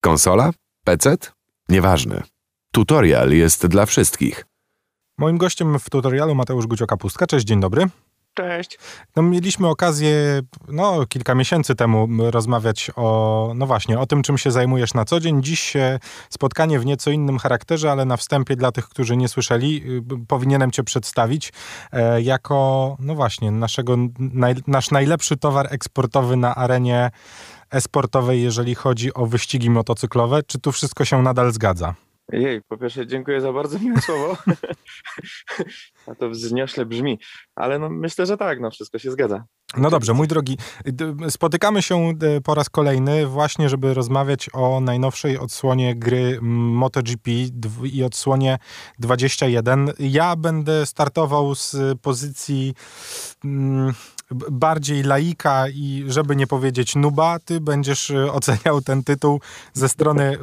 Konsola? PC? Nieważne. Tutorial jest dla wszystkich. Moim gościem w tutorialu Mateusz Gucio-Kapustka. Cześć, dzień dobry. Cześć. No, mieliśmy okazję no, kilka miesięcy temu rozmawiać o, no właśnie, o tym, czym się zajmujesz na co dzień. Dziś spotkanie w nieco innym charakterze, ale na wstępie dla tych, którzy nie słyszeli, y, powinienem cię przedstawić e, jako, no właśnie, naszego, naj, nasz najlepszy towar eksportowy na arenie esportowej, jeżeli chodzi o wyścigi motocyklowe. Czy tu wszystko się nadal zgadza? Jej, po pierwsze dziękuję za bardzo miłe słowo. A to wzniośle brzmi, ale no myślę, że tak, no wszystko się zgadza. No dobrze, mój drogi, spotykamy się po raz kolejny właśnie, żeby rozmawiać o najnowszej odsłonie gry MotoGP i odsłonie 21. Ja będę startował z pozycji mm, bardziej laika i żeby nie powiedzieć nuba, ty będziesz e, oceniał ten tytuł ze strony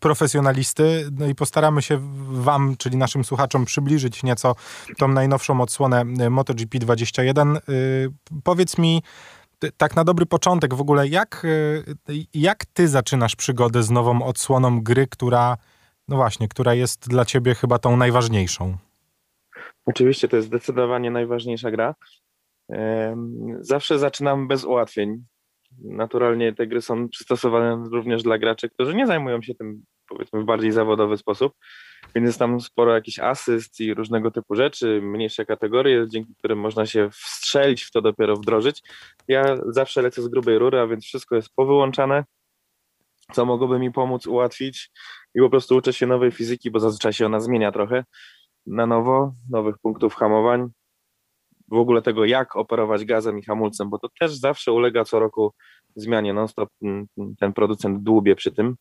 profesjonalisty. No i postaramy się wam, czyli naszym słuchaczom przybliżyć nieco tą najnowszą odsłonę e, MotoGP 21. Powiedz mi, tak na dobry początek w ogóle, jak, jak ty zaczynasz przygodę z nową odsłoną gry, która, no właśnie, która jest dla ciebie chyba tą najważniejszą? Oczywiście, to jest zdecydowanie najważniejsza gra. Zawsze zaczynam bez ułatwień. Naturalnie te gry są przystosowane również dla graczy, którzy nie zajmują się tym powiedzmy w bardziej zawodowy sposób, więc jest tam sporo jakichś asyst i różnego typu rzeczy, mniejsze kategorie, dzięki którym można się wstrzelić w to dopiero wdrożyć. Ja zawsze lecę z grubej rury, a więc wszystko jest powyłączane, co mogłoby mi pomóc ułatwić i po prostu uczę się nowej fizyki, bo zazwyczaj się ona zmienia trochę na nowo, nowych punktów hamowań, w ogóle tego, jak operować gazem i hamulcem, bo to też zawsze ulega co roku zmianie non-stop. Ten producent dłubie przy tym.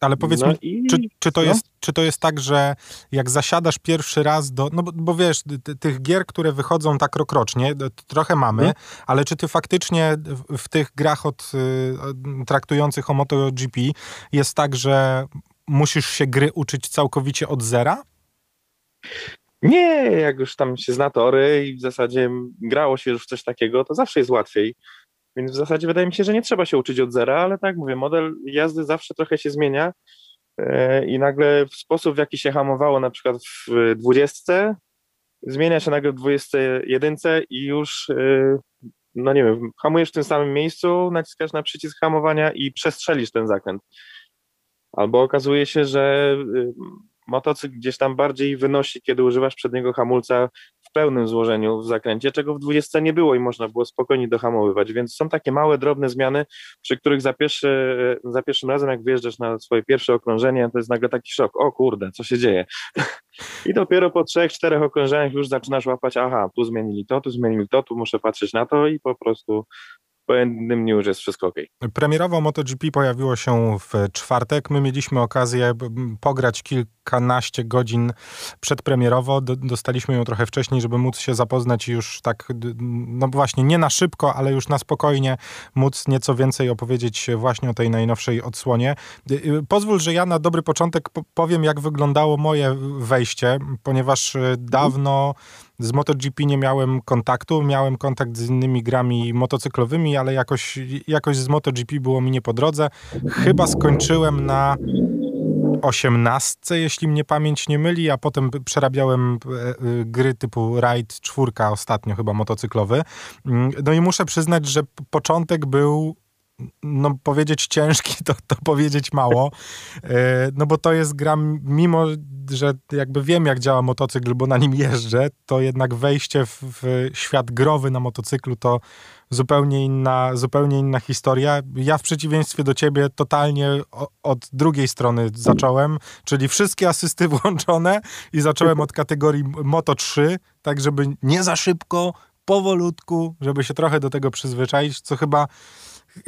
Ale powiedz no mi, i... czy, czy, to no? jest, czy to jest tak, że jak zasiadasz pierwszy raz do. No bo, bo wiesz, tych gier, które wychodzą tak rokrocznie, trochę mamy, hmm. ale czy ty faktycznie w, w tych grach od, y, traktujących o MotoGP jest tak, że musisz się gry uczyć całkowicie od zera? Nie, jak już tam się zna tory i w zasadzie grało się już w coś takiego, to zawsze jest łatwiej. Więc w zasadzie wydaje mi się, że nie trzeba się uczyć od zera, ale tak mówię, model jazdy zawsze trochę się zmienia e, i nagle sposób, w jaki się hamowało na przykład w dwudziestce, zmienia się nagle w dwudziestce jedynce i już, e, no nie wiem, hamujesz w tym samym miejscu, naciskasz na przycisk hamowania i przestrzelisz ten zakręt. Albo okazuje się, że e, motocykl gdzieś tam bardziej wynosi, kiedy używasz przedniego hamulca w pełnym złożeniu w zakręcie, czego w 20 nie było i można było spokojnie dohamowywać, więc są takie małe, drobne zmiany, przy których za, pierwszy, za pierwszym razem, jak wyjeżdżasz na swoje pierwsze okrążenie, to jest nagle taki szok, o kurde, co się dzieje? I dopiero po trzech, czterech okrążeniach już zaczynasz łapać, aha, tu zmienili to, tu zmienili to, tu muszę patrzeć na to i po prostu po jednym dniu już jest wszystko ok. Premierowo MotoGP pojawiło się w czwartek. My mieliśmy okazję pograć kilkanaście godzin przedpremierowo. Dostaliśmy ją trochę wcześniej, żeby móc się zapoznać i już tak, no właśnie, nie na szybko, ale już na spokojnie móc nieco więcej opowiedzieć właśnie o tej najnowszej odsłonie. Y, y, pozwól, że ja na dobry początek powiem, jak wyglądało moje wejście, ponieważ y, dawno z MotoGP nie miałem kontaktu, miałem kontakt z innymi grami motocyklowymi, ale jakoś, jakoś z MotoGP było mi nie po drodze. Chyba skończyłem na osiemnastce, jeśli mnie pamięć nie myli, a potem przerabiałem e, e, gry typu Ride 4 ostatnio chyba motocyklowy. Mm, no i muszę przyznać, że początek był no powiedzieć ciężki, to, to powiedzieć mało, e, no bo to jest gra, mimo że jakby wiem jak działa motocykl, bo na nim jeżdżę, to jednak wejście w, w świat growy na motocyklu to zupełnie inna, zupełnie inna historia. Ja w przeciwieństwie do ciebie totalnie od drugiej strony zacząłem, czyli wszystkie asysty włączone i zacząłem od kategorii Moto 3, tak żeby nie za szybko, powolutku, żeby się trochę do tego przyzwyczaić, co chyba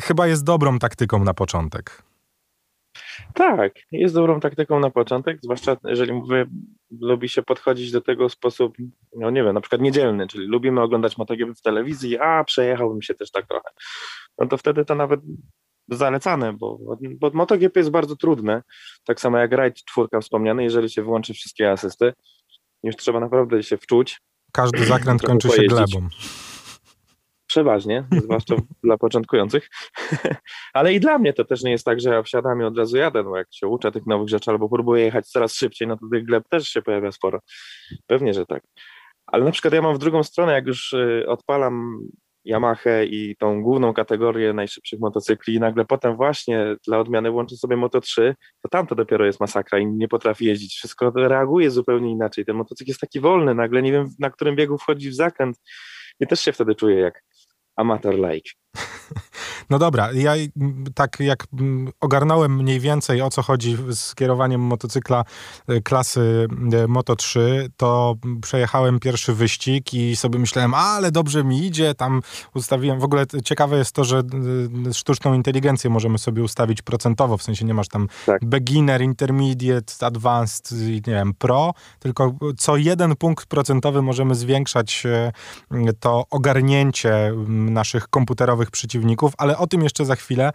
chyba jest dobrą taktyką na początek. Tak, jest dobrą taktyką na początek, zwłaszcza jeżeli mówię, lubi się podchodzić do tego w sposób, no nie wiem, na przykład niedzielny, czyli lubimy oglądać MotoGP w telewizji, a przejechałbym się też tak trochę. No to wtedy to nawet zalecane, bo, bo MotoGP jest bardzo trudne, tak samo jak Ride 4 wspomniany, jeżeli się wyłączy wszystkie asysty, już trzeba naprawdę się wczuć. Każdy zakręt kończy się glebą przeważnie, zwłaszcza dla początkujących. Ale i dla mnie to też nie jest tak, że ja wsiadam i od razu jadę, no jak się uczę tych nowych rzeczy albo próbuję jechać coraz szybciej, no to tych gleb też się pojawia sporo. Pewnie, że tak. Ale na przykład ja mam w drugą stronę, jak już y, odpalam Yamaha i tą główną kategorię najszybszych motocykli i nagle potem właśnie dla odmiany włączę sobie Moto3, to tam to dopiero jest masakra i nie potrafi jeździć. Wszystko reaguje zupełnie inaczej. Ten motocykl jest taki wolny, nagle nie wiem na którym biegu wchodzi w zakręt. I też się wtedy czuję jak amateur-like. No dobra, ja tak jak ogarnąłem mniej więcej o co chodzi z kierowaniem motocykla e, klasy e, Moto 3, to przejechałem pierwszy wyścig i sobie myślałem, ale dobrze mi idzie, tam ustawiłem, w ogóle ciekawe jest to, że e, sztuczną inteligencję możemy sobie ustawić procentowo, w sensie nie masz tam tak. beginner, intermediate, advanced i nie wiem, pro, tylko co jeden punkt procentowy możemy zwiększać to ogarnięcie naszych komputerowych przeciwników, ale o tym jeszcze za chwilę.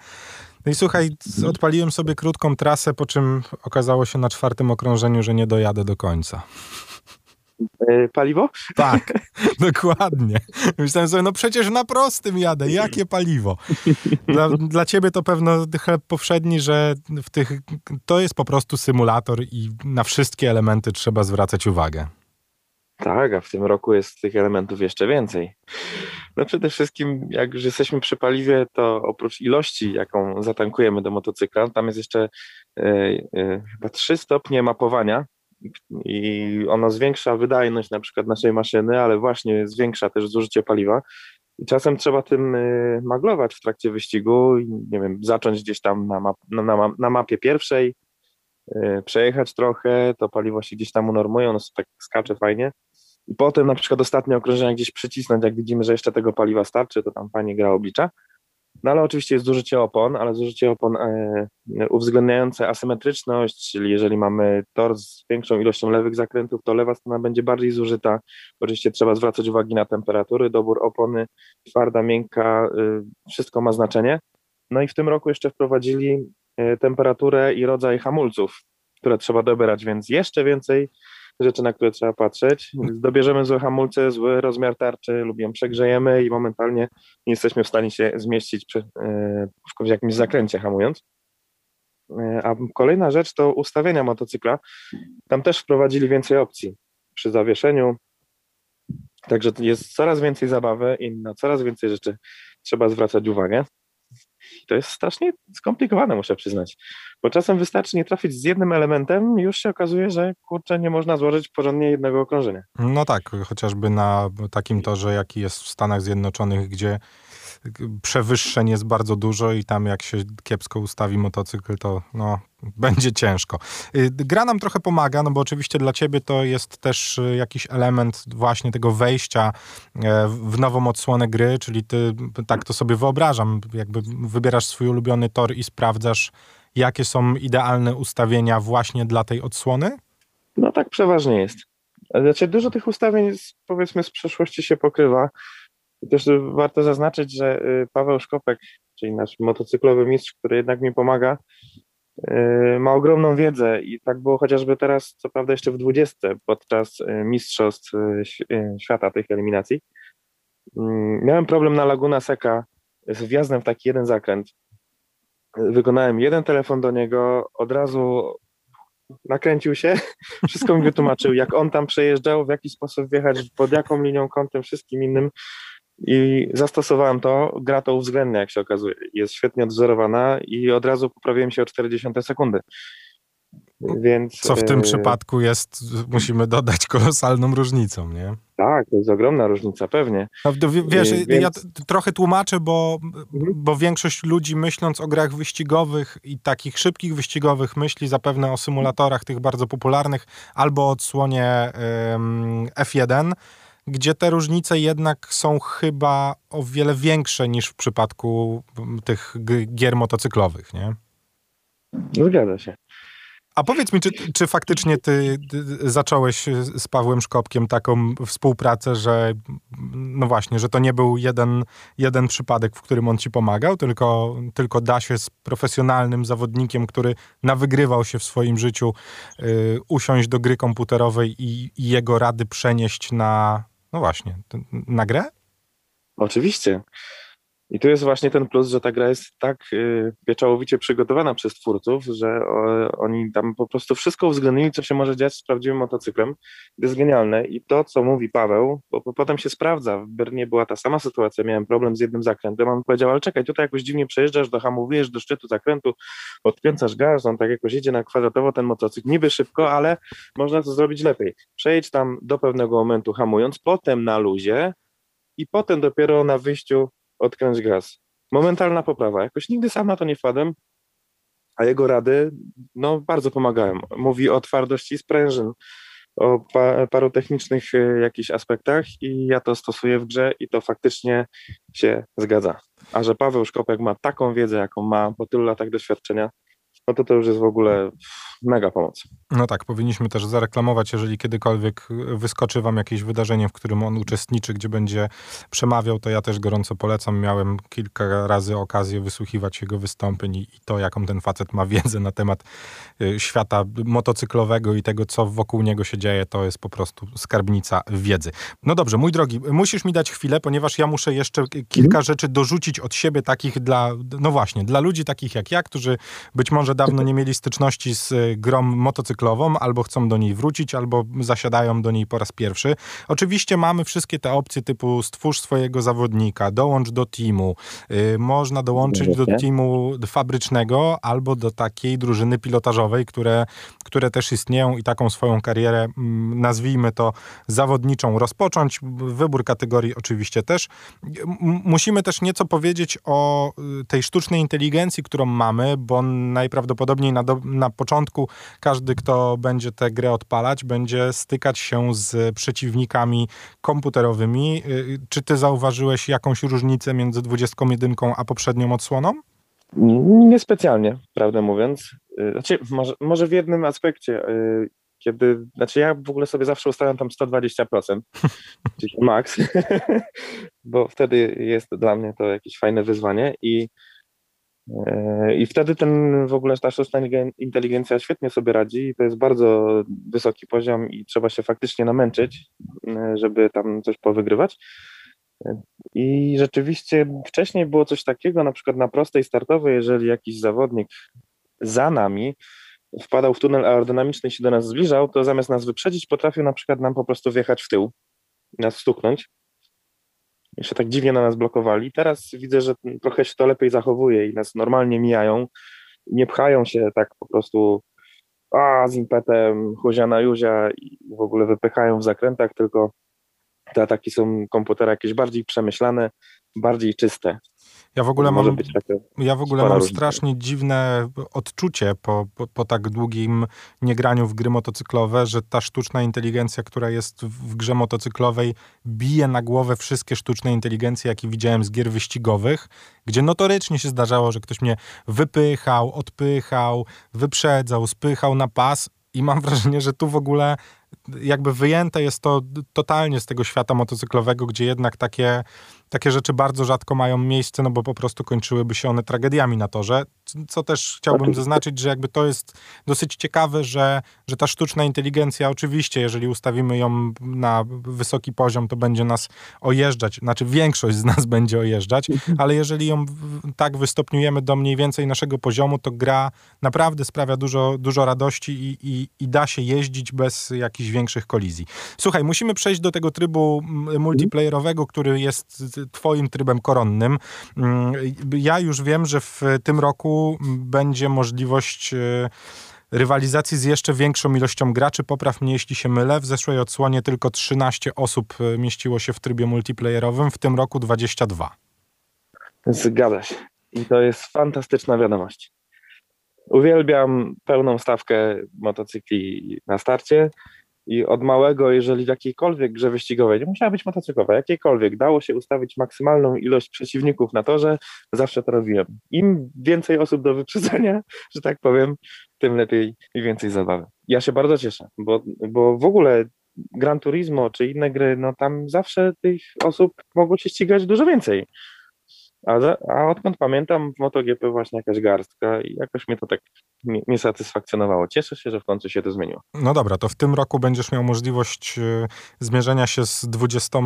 No i słuchaj, odpaliłem sobie krótką trasę, po czym okazało się na czwartym okrążeniu, że nie dojadę do końca. E, paliwo? Tak, dokładnie. Myślałem sobie, no przecież na prostym jadę, jakie paliwo? Dla, dla ciebie to pewno chleb powszedni, że w tych, to jest po prostu symulator i na wszystkie elementy trzeba zwracać uwagę. Tak, a w tym roku jest tych elementów jeszcze więcej. No przede wszystkim, jak już jesteśmy przy paliwie, to oprócz ilości, jaką zatankujemy do motocykla, tam jest jeszcze e, e, chyba 3 stopnie mapowania i ono zwiększa wydajność na przykład naszej maszyny, ale właśnie zwiększa też zużycie paliwa. I czasem trzeba tym e, maglować w trakcie wyścigu nie wiem, zacząć gdzieś tam na, map, na, na, na mapie pierwszej, przejechać trochę, to paliwo się gdzieś tam unormuje, ono tak skacze fajnie i potem na przykład ostatnie okrążenia gdzieś przycisnąć, jak widzimy, że jeszcze tego paliwa starczy, to tam fajnie gra oblicza. No ale oczywiście jest zużycie opon, ale zużycie opon e, uwzględniające asymetryczność, czyli jeżeli mamy tor z większą ilością lewych zakrętów, to lewa strona będzie bardziej zużyta. Oczywiście trzeba zwracać uwagę na temperatury, dobór opony, twarda, miękka, y, wszystko ma znaczenie. No i w tym roku jeszcze wprowadzili y, temperaturę i rodzaj hamulców, które trzeba dobrać, więc jeszcze więcej rzeczy, na które trzeba patrzeć. Dobierzemy złe hamulce, zły rozmiar tarczy lub ją przegrzejemy i momentalnie nie jesteśmy w stanie się zmieścić przy, e, w jakimś zakręcie hamując. E, a kolejna rzecz to ustawienia motocykla. Tam też wprowadzili więcej opcji przy zawieszeniu. Także jest coraz więcej zabawy i na coraz więcej rzeczy trzeba zwracać uwagę. To jest strasznie skomplikowane, muszę przyznać. Bo czasem wystarczy nie trafić z jednym elementem już się okazuje, że kurczę, nie można złożyć porządnie jednego okrążenia. No tak, chociażby na takim torze, jaki jest w Stanach Zjednoczonych, gdzie przewyższeń jest bardzo dużo i tam jak się kiepsko ustawi motocykl, to no, będzie ciężko. Y, gra nam trochę pomaga, no bo oczywiście dla ciebie to jest też y, jakiś element właśnie tego wejścia e, w nową odsłonę gry, czyli ty, tak to sobie wyobrażam, jakby wybierasz swój ulubiony tor i sprawdzasz, jakie są idealne ustawienia właśnie dla tej odsłony? No tak przeważnie jest. Znaczy dużo tych ustawień powiedzmy z przeszłości się pokrywa. Też warto zaznaczyć, że y, Paweł Szkopek, czyli nasz motocyklowy mistrz, który jednak mi pomaga, y, ma ogromną wiedzę i tak było chociażby teraz, co prawda jeszcze w 20 podczas y, mistrzostw świata tych eliminacji. Mm, miałem problem na Laguna Seca z wjazdem w taki jeden zakręt. Wykonałem jeden telefon do niego, od razu nakręcił się, wszystko mi wytłumaczył, jak on tam przejeżdżał, w jaki sposób wjechać, pod jaką linią, kątem, wszystkim innym. I zastosowałem to, gra to uwzględnia, jak się okazuje. Jest świetnie odwzorowana i od razu poprawiłem się o 40 sekundy. Więc, Co w tym e... przypadku jest, musimy dodać, kolosalną różnicą, nie? Tak, to jest ogromna różnica, pewnie. No, wiesz, Więc... ja trochę tłumaczę, bo, mhm. bo większość ludzi myśląc o grach wyścigowych i takich szybkich wyścigowych myśli zapewne o symulatorach tych bardzo popularnych albo o odsłonie um, F1, gdzie te różnice jednak są chyba o wiele większe niż w przypadku tych gier motocyklowych, nie? Zgadza się. A powiedz mi, czy, czy faktycznie ty zacząłeś z Pawłem Szkopkiem taką współpracę, że no właśnie, że to nie był jeden, jeden przypadek, w którym on ci pomagał, tylko, tylko da się z profesjonalnym zawodnikiem, który nawygrywał się w swoim życiu, y, usiąść do gry komputerowej i, i jego rady przenieść na, no właśnie, na grę? Oczywiście. I tu jest właśnie ten plus, że ta gra jest tak y, pieczołowicie przygotowana przez twórców, że oni tam po prostu wszystko uwzględnili, co się może dziać z prawdziwym motocyklem. To jest genialne. I to, co mówi Paweł, bo, potem się sprawdza. W Bernie była ta sama sytuacja, miałem problem z jednym zakrętem. On powiedział, ale czekaj, tutaj jakoś dziwnie przejeżdżasz, dohamowujesz do szczytu zakrętu, odkręcasz gaz, on tak jakoś idzie na kwadratowo ten motocykl, niby szybko, ale można to zrobić lepiej. Przejdź tam do pewnego momentu hamując, potem na luzie i potem dopiero na wyjściu odkręć gaz. Momentalna poprawa. Jakoś nigdy sam na to nie wpadłem, a jego rady no, bardzo pomagają. Mówi o twardości sprężyn, o pa paru technicznych e, jakichś aspektach i ja to stosuję w grze i to faktycznie się zgadza. A że Paweł Szkopek ma taką wiedzę, jaką ma po tylu latach doświadczenia, no to to już jest w ogóle mega pomoc. No tak, powinniśmy też zareklamować, jeżeli kiedykolwiek wyskoczy wam jakieś wydarzenie, w którym on uczestniczy, gdzie będzie przemawiał, to ja też gorąco polecam. Miałem kilka razy okazję wysłuchiwać jego wystąpień i, to, jaką ten facet ma wiedzę na temat y, świata motocyklowego i tego, co wokół niego się dzieje, to jest po prostu skarbnica wiedzy. No dobrze, mój drogi, musisz mi dać chwilę, ponieważ ja muszę jeszcze kilka mhm. rzeczy dorzucić od siebie takich dla, no właśnie, dla ludzi takich jak ja, którzy być może dawno nie mieli styczności z y, grą motocyklową, albo chcą do niej wrócić, albo zasiadają do niej po raz pierwszy. Oczywiście mamy wszystkie te opcje typu stwórz swojego zawodnika, dołącz do teamu, yy, można dołączyć do teamu fabrycznego albo do takiej drużyny pilotażowej, które, które też istnieją i taką swoją karierę, mm, nazwijmy to zawodniczą, rozpocząć. Wybór kategorii oczywiście też. Musimy też nieco powiedzieć o y, tej sztucznej inteligencji, którą mamy, bo najprawdopodobniej na, do, na początku każdy, kto będzie tę grę odpalać, będzie stykać się z przeciwnikami komputerowymi. Y, czy ty zauważyłeś jakąś różnicę między 21 a poprzednią odsłoną? Niespecjalnie, prawdę mówiąc. Y, znaczy, może, może w jednym aspekcie, y, kiedy, znaczy ja w ogóle sobie zawsze ustawiam tam 120%, czyli max, bo wtedy jest dla mnie to jakieś fajne wyzwanie i i wtedy ten w ogóle ta sztuczna inteligencja świetnie sobie radzi i to jest bardzo wysoki poziom i trzeba się faktycznie namęczyć, żeby tam coś powygrywać. I rzeczywiście wcześniej było coś takiego, na przykład na prostej startowej, jeżeli jakiś zawodnik za nami wpadał w tunel aerodynamiczny i się do nas zbliżał, to zamiast nas wyprzedzić, potrafił na przykład nam po prostu wjechać w tył, nas stuknąć się tak dziwnie na nas blokowali. Teraz widzę, że trochę się to lepiej zachowuje i nas normalnie mijają. Nie pchają się tak po prostu a, z impetem, huzia na juzia i w ogóle wypychają w zakrętach, tylko te ataki są komputera jakieś bardziej przemyślane, bardziej czyste. Ja w ogóle mam, ja w ogóle mam strasznie dziwne odczucie po, po, po, tak długim niegraniu w gry motocyklowe, że ta sztuczna inteligencja, która jest w grze motocyklowej, bije na głowę wszystkie sztuczne inteligencje, jakie widziałem z gier wyścigowych, gdzie notorycznie się zdarzało, że ktoś mnie wypychał, odpychał, wyprzedzał, spychał na pas i mam wrażenie, że tu w ogóle jakby wyjęte jest to totalnie z tego świata motocyklowego, gdzie jednak takie takie rzeczy bardzo rzadko mają miejsce, no bo po prostu kończyłyby się one tragediami na torze, co też chciałbym zaznaczyć, że jakby to jest dosyć ciekawe, że, że ta sztuczna inteligencja oczywiście, jeżeli ustawimy ją na wysoki poziom, to będzie nas ojeżdżać, znaczy większość z nas będzie ojeżdżać, mhm. ale jeżeli ją tak wystopniujemy do mniej więcej naszego poziomu, to gra naprawdę sprawia dużo, dużo radości i, i, i da się jeździć bez jakichś większych kolizji. Słuchaj, musimy przejść do tego trybu multiplayerowego, który jest twoim trybem koronnym. Mm, ja już wiem, że w tym roku będzie możliwość e, rywalizacji z jeszcze większą ilością graczy. Popraw mnie, jeśli się mylę. W zeszłej odsłonie tylko 13 osób e, mieściło się w trybie multiplayerowym, w tym roku 22. Zgadza się. I to jest fantastyczna wiadomość. Uwielbiam pełną stawkę motocykli na starcie. I od małego, jeżeli w jakiejkolwiek grze wyścigowej, nie musiała być motocyklowa, jakiejkolwiek, dało się ustawić maksymalną ilość przeciwników na torze, zawsze to robiłem. Im więcej osób do wyprzedzenia, że tak powiem, tym lepiej i więcej zabawy. Ja się bardzo cieszę, bo, bo w ogóle Gran Turismo czy inne gry, no tam zawsze tych osób mogło się ścigać dużo więcej. A, za, a odkąd pamiętam, w MotoGP właśnie jakaś garstka i jakoś mnie to tak nie, nie, satysfakcjonowało. Cieszę się, że w końcu się to zmieniło. No dobra, to w tym roku będziesz miał możliwość y, zmierzenia się z 20,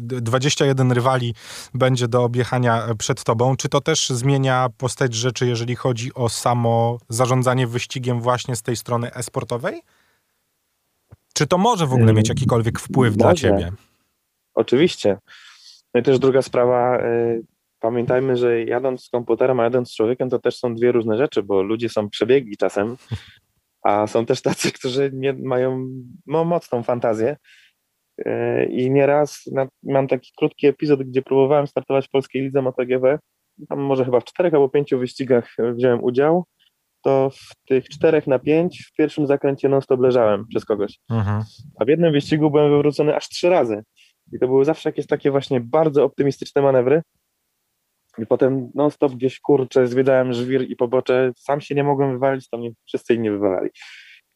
21 rywali będzie do objechania przed tobą. Czy to też zmienia postać rzeczy, jeżeli chodzi o samo zarządzanie wyścigiem właśnie z tej strony esportowej? Czy to może w ogóle mieć jakikolwiek wpływ może. dla ciebie? Oczywiście. No i też druga sprawa, y, pamiętajmy, że jadąc z komputerem, a jadąc z człowiekiem, to też są dwie różne rzeczy, bo ludzie są przebiegli czasem, a są też tacy, którzy nie mają no, mocną fantazję. Y, I nieraz mam taki krótki epizod, gdzie próbowałem startować w polskiej lidze MotoGP. Tam może chyba w czterech albo pięciu wyścigach wziąłem udział. To w tych czterech na pięć w pierwszym zakręcie non-stop leżałem przez kogoś. Mhm. A w jednym wyścigu byłem wywrócony aż trzy razy. I to były zawsze jakieś takie właśnie bardzo optymistyczne manewry. I potem non-stop gdzieś kurczę, zwiedzałem żwir i pobocze. Sam się nie mogłem wywalić, to mnie wszyscy inni wywalali.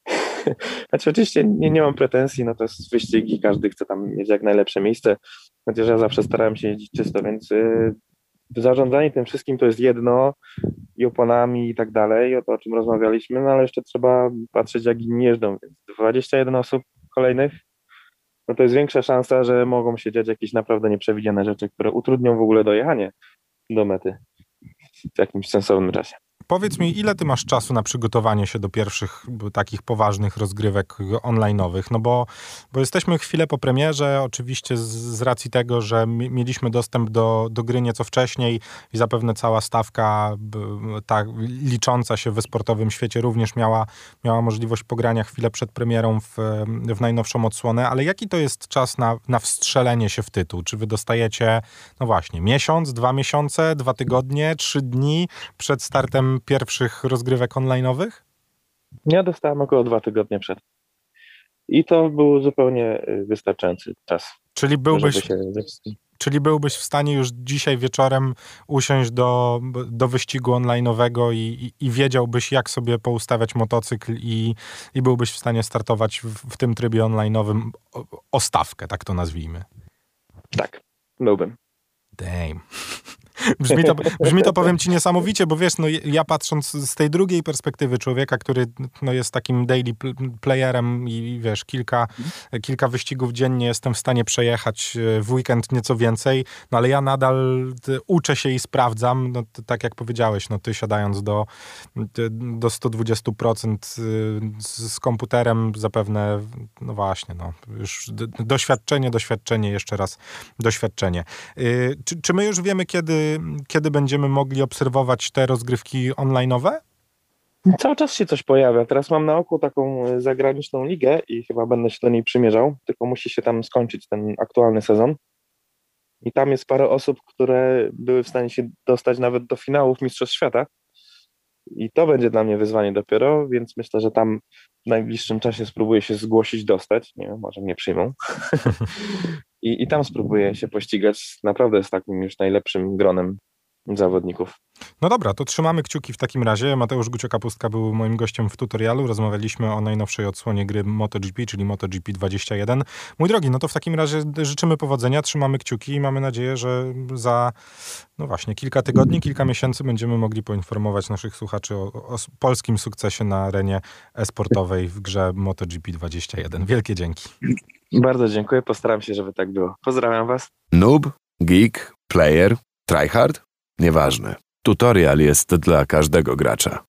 Znaczy oczywiście nie, nie mam pretensji, no to jest wyścig i każdy chce tam mieć jak najlepsze miejsce, chociaż ja zawsze starałem się jeździć czysto, więc y, zarządzanie tym wszystkim to jest jedno i oponami i tak dalej, o to o czym rozmawialiśmy, no ale jeszcze trzeba patrzeć jak inni jeżdżą, więc 21 osób kolejnych no to jest większa szansa, że mogą się dziać jakieś naprawdę nieprzewidziane rzeczy, które utrudnią w ogóle dojechanie do mety w jakimś sensownym czasie. Powiedz mi, ile ty masz czasu na przygotowanie się do pierwszych takich poważnych rozgrywek online'owych? No bo, bo jesteśmy chwilę po premierze, oczywiście z, z racji tego, że mieliśmy dostęp do, do gry nieco wcześniej i zapewne cała stawka ta licząca się we sportowym świecie również miała, miała możliwość pogrania chwilę przed premierą w, w najnowszą odsłonę, ale jaki to jest czas na, na wstrzelenie się w tytuł? Czy wy dostajecie, no właśnie, miesiąc, dwa miesiące, dwa tygodnie, trzy dni przed startem pierwszych rozgrywek online'owych? Ja dostałem około dwa tygodnie przed. I to był zupełnie y, wystarczający czas. Czyli byłbyś, się... czyli byłbyś w stanie już dzisiaj wieczorem usiąść do, do wyścigu online'owego i, i, i wiedziałbyś, jak sobie poustawiać motocykl i, i byłbyś w stanie startować w, w tym trybie online'owym o, o stawkę, tak to nazwijmy. Tak, byłbym. Damn. Brzmi to, brzmi to, powiem ci, niesamowicie, bo wiesz, no ja patrząc z tej drugiej perspektywy człowieka, który no, jest takim daily playerem i wiesz, kilka, kilka wyścigów dziennie jestem w stanie przejechać e, w weekend nieco więcej, no ale ja nadal uczę się i sprawdzam, no tak jak powiedziałeś, no ty siadając do, do 120% y, z komputerem zapewne, no właśnie, no już doświadczenie, doświadczenie, jeszcze raz doświadczenie. Czy, czy my już wiemy, kiedy kiedy, będziemy mogli obserwować te rozgrywki online'owe? Cały czas się coś pojawia. Teraz mam na oku taką e, zagraniczną ligę i chyba będę się do niej przymierzał, tylko musi się tam skończyć ten aktualny sezon. I tam jest parę osób, które były w stanie się dostać nawet do finałów Mistrzostw Świata. I to będzie dla mnie wyzwanie dopiero, więc myślę, że tam w najbliższym czasie spróbuję się zgłosić, dostać. Nie wiem, może mnie przyjmą. I, I tam spróbuję się pościgać naprawdę z takim już najlepszym gronem zawodników. No dobra, to trzymamy kciuki w takim razie. Mateusz Gucio-Kapustka był moim gościem w tutorialu. Rozmawialiśmy o najnowszej odsłonie gry MotoGP, czyli MotoGP 21. Mój drogi, no to w takim razie życzymy powodzenia, trzymamy kciuki i mamy nadzieję, że za no właśnie kilka tygodni, kilka miesięcy będziemy mogli poinformować naszych słuchaczy o, o polskim sukcesie na arenie esportowej w grze MotoGP 21. Wielkie dzięki. Bardzo dziękuję, postaram się, żeby tak było. Pozdrawiam Was. Noob, geek, player, tryhard? Nieważne. Tutorial jest dla każdego gracza.